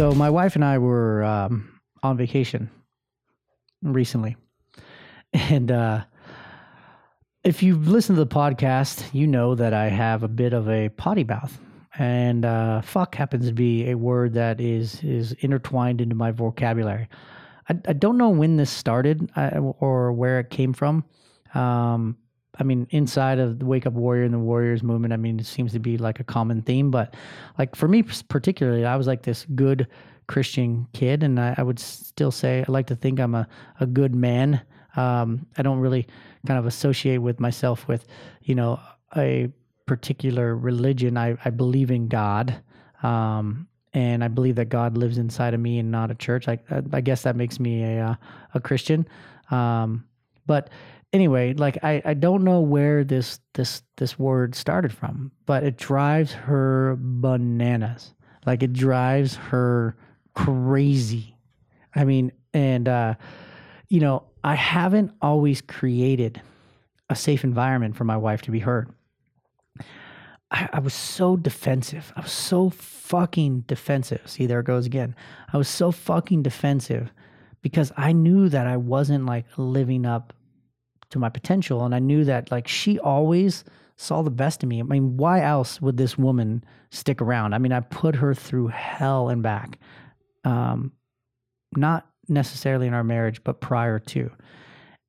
So my wife and I were um, on vacation recently, and uh, if you've listened to the podcast, you know that I have a bit of a potty mouth, and uh, fuck happens to be a word that is is intertwined into my vocabulary. I, I don't know when this started uh, or where it came from. Um, I mean, inside of the Wake Up Warrior and the Warriors movement, I mean, it seems to be like a common theme. But like for me particularly, I was like this good Christian kid, and I, I would still say I like to think I'm a, a good man. Um, I don't really kind of associate with myself with, you know, a particular religion. I, I believe in God. Um, and I believe that God lives inside of me and not a church. I, I guess that makes me a, uh, a Christian. Um, but anyway, like I, I don't know where this this this word started from, but it drives her bananas. Like it drives her crazy. I mean, and uh, you know, I haven't always created a safe environment for my wife to be heard. I, I was so defensive. I was so fucking defensive. See, there it goes again. I was so fucking defensive because I knew that I wasn't like living up to my potential. And I knew that like she always saw the best in me. I mean, why else would this woman stick around? I mean, I put her through hell and back. Um, not necessarily in our marriage, but prior to.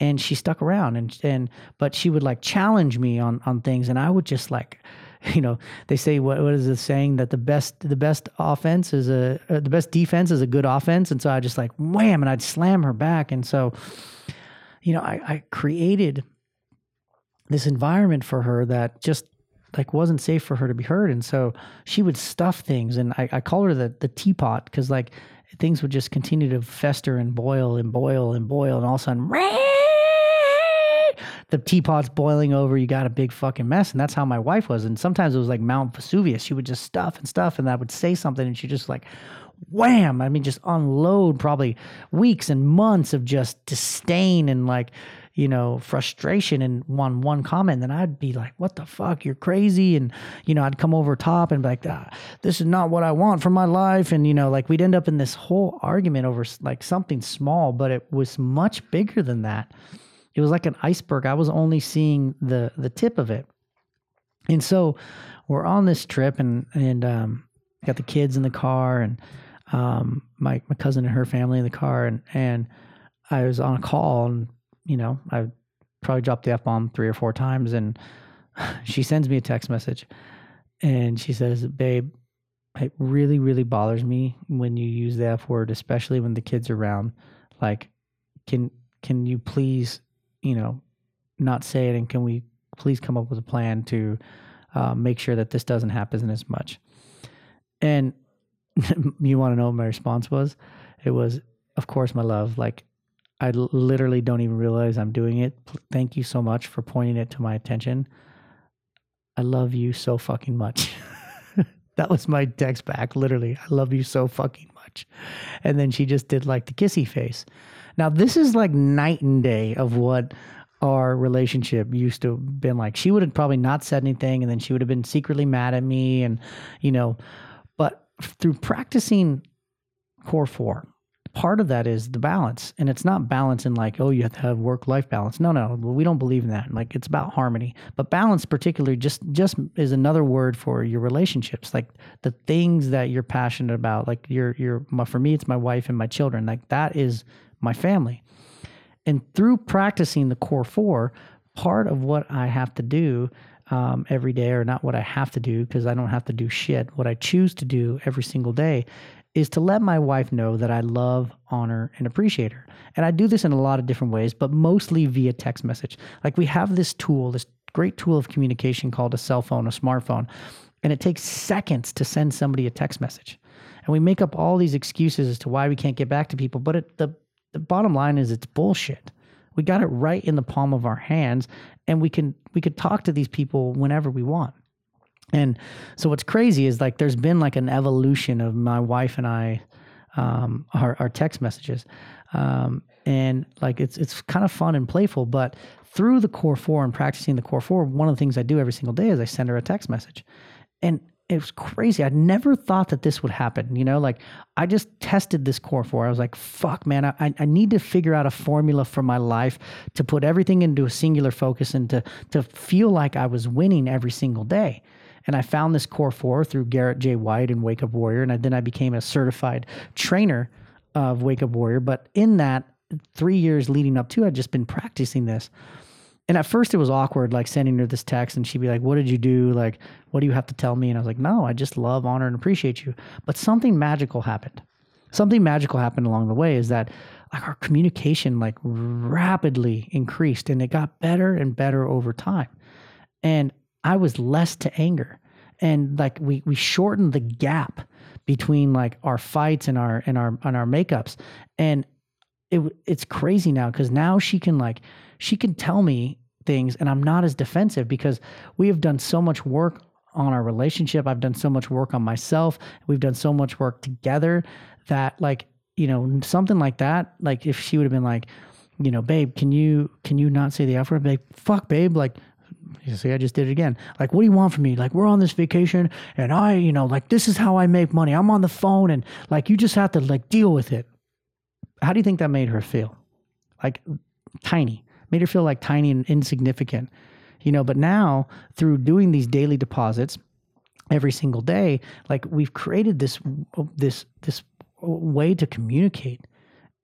And she stuck around and and but she would like challenge me on on things and I would just like you know they say what what is the saying that the best the best offense is a uh, the best defense is a good offense and so I just like wham and I'd slam her back and so you know, I, I created this environment for her that just like wasn't safe for her to be heard. And so she would stuff things and I, I call her the, the teapot because like things would just continue to fester and boil and boil and boil and all of a sudden the teapot's boiling over, you got a big fucking mess. And that's how my wife was. And sometimes it was like Mount Vesuvius. She would just stuff and stuff and I would say something and she just like wham i mean just unload probably weeks and months of just disdain and like you know frustration in one one comment. Then i'd be like what the fuck? You're crazy. And you know i'd come over top and be like ah, this is not what i want for my life. And you know like we'd end up in this whole argument over like something small but it was much bigger than that. It was like an iceberg. I was only seeing the the tip of it. And so we're on this trip and and um got the kids in the car and um, my my cousin and her family in the car, and and I was on a call, and you know I probably dropped the f bomb three or four times, and she sends me a text message, and she says, "Babe, it really really bothers me when you use the f word, especially when the kids are around. Like, can can you please, you know, not say it, and can we please come up with a plan to uh, make sure that this doesn't happen as much?" And you want to know what my response was? It was, of course, my love. Like, I literally don't even realize I'm doing it. Thank you so much for pointing it to my attention. I love you so fucking much. that was my text back, literally. I love you so fucking much. And then she just did like the kissy face. Now, this is like night and day of what our relationship used to have been like. She would have probably not said anything and then she would have been secretly mad at me and, you know, through practicing core four, part of that is the balance. And it's not balance in like, oh, you have to have work life balance. No, no, we don't believe in that. Like it's about harmony. But balance particularly just just is another word for your relationships. Like the things that you're passionate about. Like your your for me, it's my wife and my children. Like that is my family. And through practicing the core four, part of what I have to do um, every day, or not what I have to do because I don't have to do shit. What I choose to do every single day is to let my wife know that I love, honor, and appreciate her. And I do this in a lot of different ways, but mostly via text message. Like we have this tool, this great tool of communication called a cell phone, a smartphone, and it takes seconds to send somebody a text message. And we make up all these excuses as to why we can't get back to people, but it, the the bottom line is it's bullshit. We got it right in the palm of our hands and we can we could talk to these people whenever we want. And so what's crazy is like there's been like an evolution of my wife and I um, our, our text messages. Um, and like it's it's kind of fun and playful, but through the core four and practicing the core four, one of the things I do every single day is I send her a text message. And it was crazy. I'd never thought that this would happen. You know, like I just tested this core four. I was like, fuck, man, I, I need to figure out a formula for my life to put everything into a singular focus and to, to feel like I was winning every single day. And I found this core four through Garrett J. White and Wake Up Warrior. And I, then I became a certified trainer of Wake Up Warrior. But in that three years leading up to, I'd just been practicing this and at first it was awkward, like sending her this text, and she'd be like, "What did you do? Like, what do you have to tell me?" And I was like, "No, I just love, honor, and appreciate you." But something magical happened. Something magical happened along the way. Is that like our communication like rapidly increased, and it got better and better over time. And I was less to anger, and like we we shortened the gap between like our fights and our and our and our makeups, and it it's crazy now because now she can like she can tell me things and I'm not as defensive because we have done so much work on our relationship. I've done so much work on myself. We've done so much work together that like, you know, something like that, like if she would have been like, you know, babe, can you can you not say the F word? Like, fuck, babe, like you see, I just did it again. Like, what do you want from me? Like, we're on this vacation and I, you know, like this is how I make money. I'm on the phone and like you just have to like deal with it. How do you think that made her feel? Like tiny made her feel like tiny and insignificant, you know. But now through doing these daily deposits every single day, like we've created this this this way to communicate,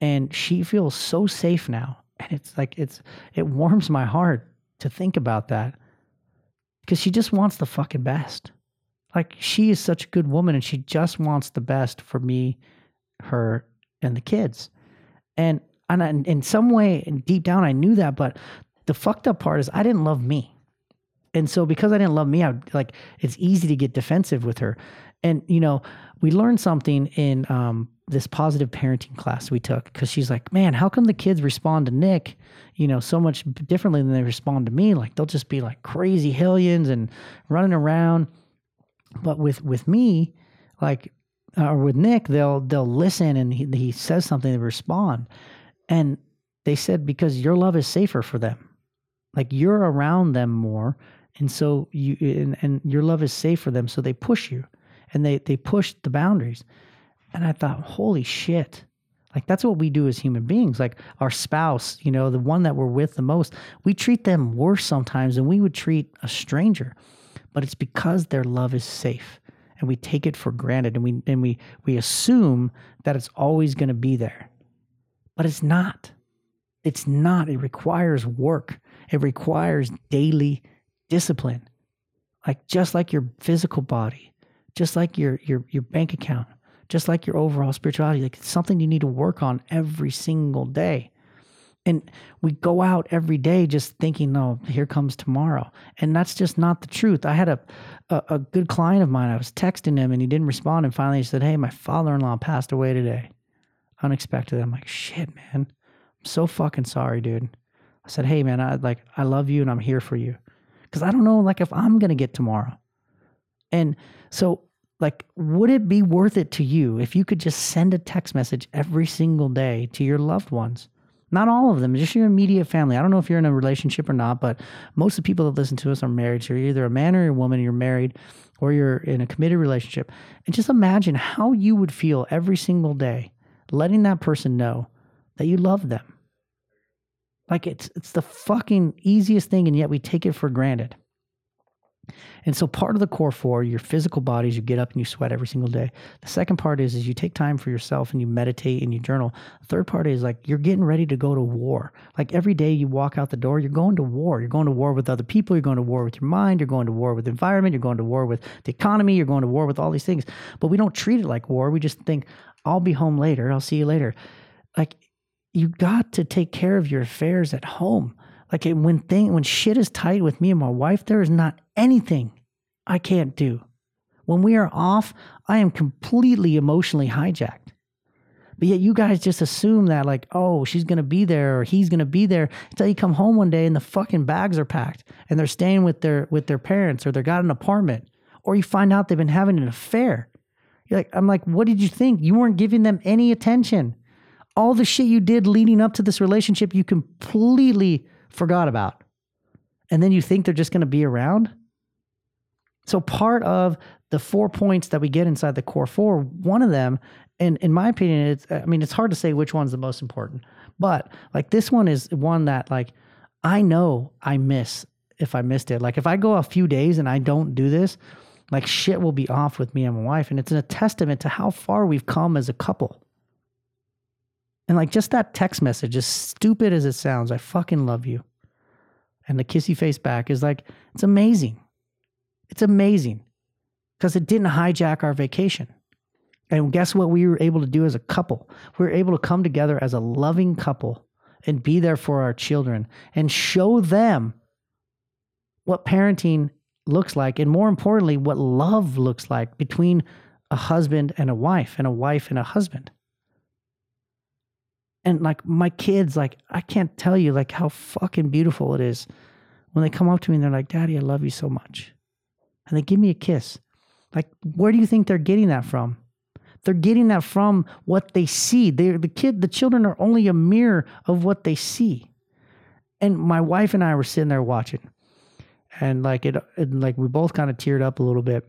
and she feels so safe now, and it's like it's it warms my heart to think about that because she just wants the fucking best. Like she is such a good woman, and she just wants the best for me, her, and the kids. And and I, in some way, deep down, I knew that. But the fucked up part is I didn't love me, and so because I didn't love me, I like it's easy to get defensive with her. And you know, we learned something in um, this positive parenting class we took because she's like, "Man, how come the kids respond to Nick, you know, so much differently than they respond to me? Like they'll just be like crazy hellions and running around, but with with me, like." Uh, or with Nick, they'll they'll listen and he, he says something, they respond. And they said because your love is safer for them. Like you're around them more. And so you and, and your love is safe for them. So they push you and they they push the boundaries. And I thought, holy shit. Like that's what we do as human beings. Like our spouse, you know, the one that we're with the most, we treat them worse sometimes than we would treat a stranger. But it's because their love is safe and we take it for granted and we and we we assume that it's always going to be there. But it's not. It's not. It requires work, it requires daily discipline. Like just like your physical body, just like your your your bank account, just like your overall spirituality, like it's something you need to work on every single day. And we go out every day just thinking, oh, here comes tomorrow. And that's just not the truth. I had a, a, a good client of mine, I was texting him and he didn't respond. And finally he said, Hey, my father in law passed away today unexpected. I'm like, shit, man. I'm so fucking sorry, dude. I said, hey, man, I like, I love you and I'm here for you. Cause I don't know, like, if I'm going to get tomorrow. And so, like, would it be worth it to you if you could just send a text message every single day to your loved ones? Not all of them, just your immediate family. I don't know if you're in a relationship or not, but most of the people that listen to us are married. So you're either a man or a woman, you're married, or you're in a committed relationship. And just imagine how you would feel every single day letting that person know that you love them. Like it's it's the fucking easiest thing, and yet we take it for granted. And so part of the core four, your physical bodies, you get up and you sweat every single day. The second part is is you take time for yourself and you meditate and you journal. The third part is like you're getting ready to go to war. Like every day you walk out the door, you're going to war. You're going to war with other people, you're going to war with your mind, you're going to war with the environment, you're going to war with the economy, you're going to war with all these things. But we don't treat it like war. We just think, I'll be home later. I'll see you later. Like you got to take care of your affairs at home. Like when thing when shit is tight with me and my wife, there is not anything I can't do. When we are off, I am completely emotionally hijacked. But yet you guys just assume that like, oh, she's gonna be there or he's gonna be there until you come home one day and the fucking bags are packed and they're staying with their with their parents or they got an apartment. Or you find out they've been having an affair you're like, I'm like, what did you think? You weren't giving them any attention. All the shit you did leading up to this relationship, you completely forgot about. And then you think they're just going to be around? So part of the four points that we get inside the core four, one of them, and in my opinion, it's I mean, it's hard to say which one's the most important. But like this one is one that like I know I miss if I missed it. Like if I go a few days and I don't do this, like shit will be off with me and my wife. And it's a testament to how far we've come as a couple. And like just that text message, as stupid as it sounds, I fucking love you. And the kissy face back is like, it's amazing. It's amazing because it didn't hijack our vacation. And guess what we were able to do as a couple? We were able to come together as a loving couple and be there for our children and show them what parenting looks like. And more importantly, what love looks like between a husband and a wife and a wife and a husband. And like my kids, like I can't tell you like how fucking beautiful it is when they come up to me and they're like, Daddy, I love you so much. And they give me a kiss. Like, where do you think they're getting that from? They're getting that from what they see. They the kid, the children are only a mirror of what they see. And my wife and I were sitting there watching. And like it, it like we both kind of teared up a little bit.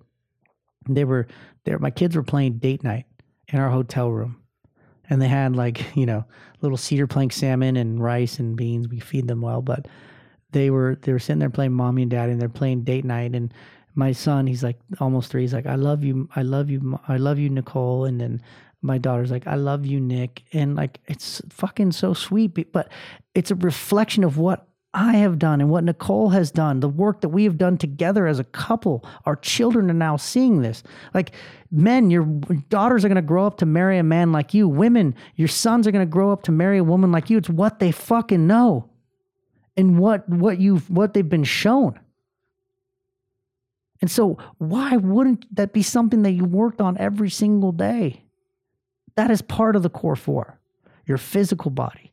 They were there, my kids were playing date night in our hotel room and they had like you know little cedar plank salmon and rice and beans. We feed them well, but they were they were sitting there playing mommy and daddy, and they're playing date night. And my son, he's like almost three. He's like, I love you, I love you, I love you, Nicole. And then my daughter's like, I love you, Nick. And like it's fucking so sweet, but it's a reflection of what I have done and what Nicole has done, the work that we have done together as a couple. Our children are now seeing this. Like men, your daughters are going to grow up to marry a man like you. Women, your sons are going to grow up to marry a woman like you. It's what they fucking know. And what what you've what they've been shown. And so why wouldn't that be something that you worked on every single day? That is part of the core 4. Your physical body,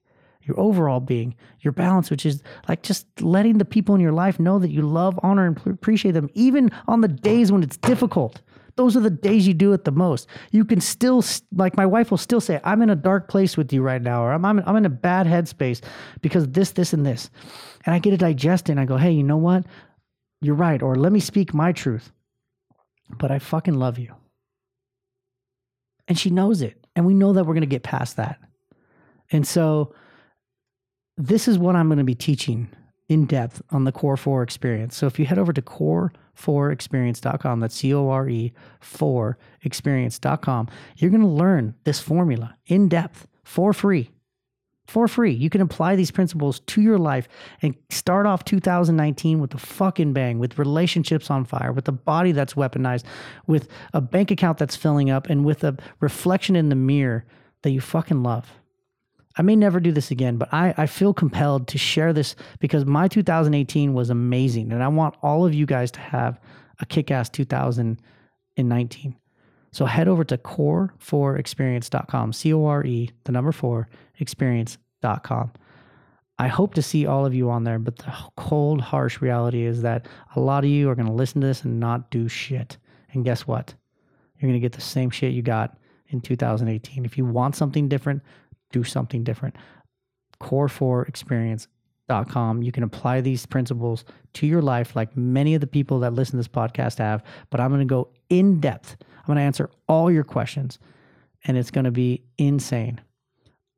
your overall being, your balance, which is like just letting the people in your life know that you love, honor, and appreciate them, even on the days when it's difficult. Those are the days you do it the most. You can still, like my wife will still say, I'm in a dark place with you right now, or I'm, I'm, I'm in a bad headspace because this, this, and this. And I get to digest it and I go, hey, you know what? You're right. Or let me speak my truth. But I fucking love you. And she knows it. And we know that we're going to get past that. And so this is what I'm going to be teaching in depth on the Core 4 experience. So if you head over to core4experience.com, that's C O R E 4 experience.com, you're going to learn this formula in depth for free. For free. You can apply these principles to your life and start off 2019 with a fucking bang, with relationships on fire, with a body that's weaponized, with a bank account that's filling up, and with a reflection in the mirror that you fucking love. I may never do this again, but I, I feel compelled to share this because my 2018 was amazing. And I want all of you guys to have a kick ass 2019. So head over to core4experience.com, C O R E, the number four, experience.com. I hope to see all of you on there, but the cold, harsh reality is that a lot of you are going to listen to this and not do shit. And guess what? You're going to get the same shit you got in 2018. If you want something different, do something different. Core4experience.com. You can apply these principles to your life like many of the people that listen to this podcast have, but I'm going to go in depth. I'm going to answer all your questions and it's going to be insane.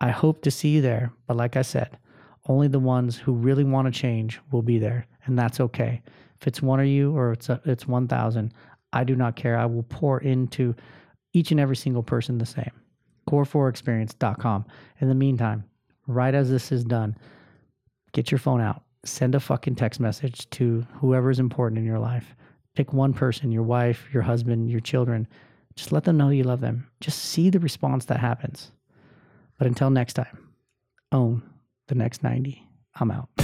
I hope to see you there, but like I said, only the ones who really want to change will be there, and that's okay. If it's one of you or it's it's 1,000, I do not care. I will pour into each and every single person the same core4experience.com. In the meantime, right as this is done, get your phone out, send a fucking text message to whoever is important in your life. Pick one person, your wife, your husband, your children. Just let them know you love them. Just see the response that happens. But until next time, own the next 90. I'm out.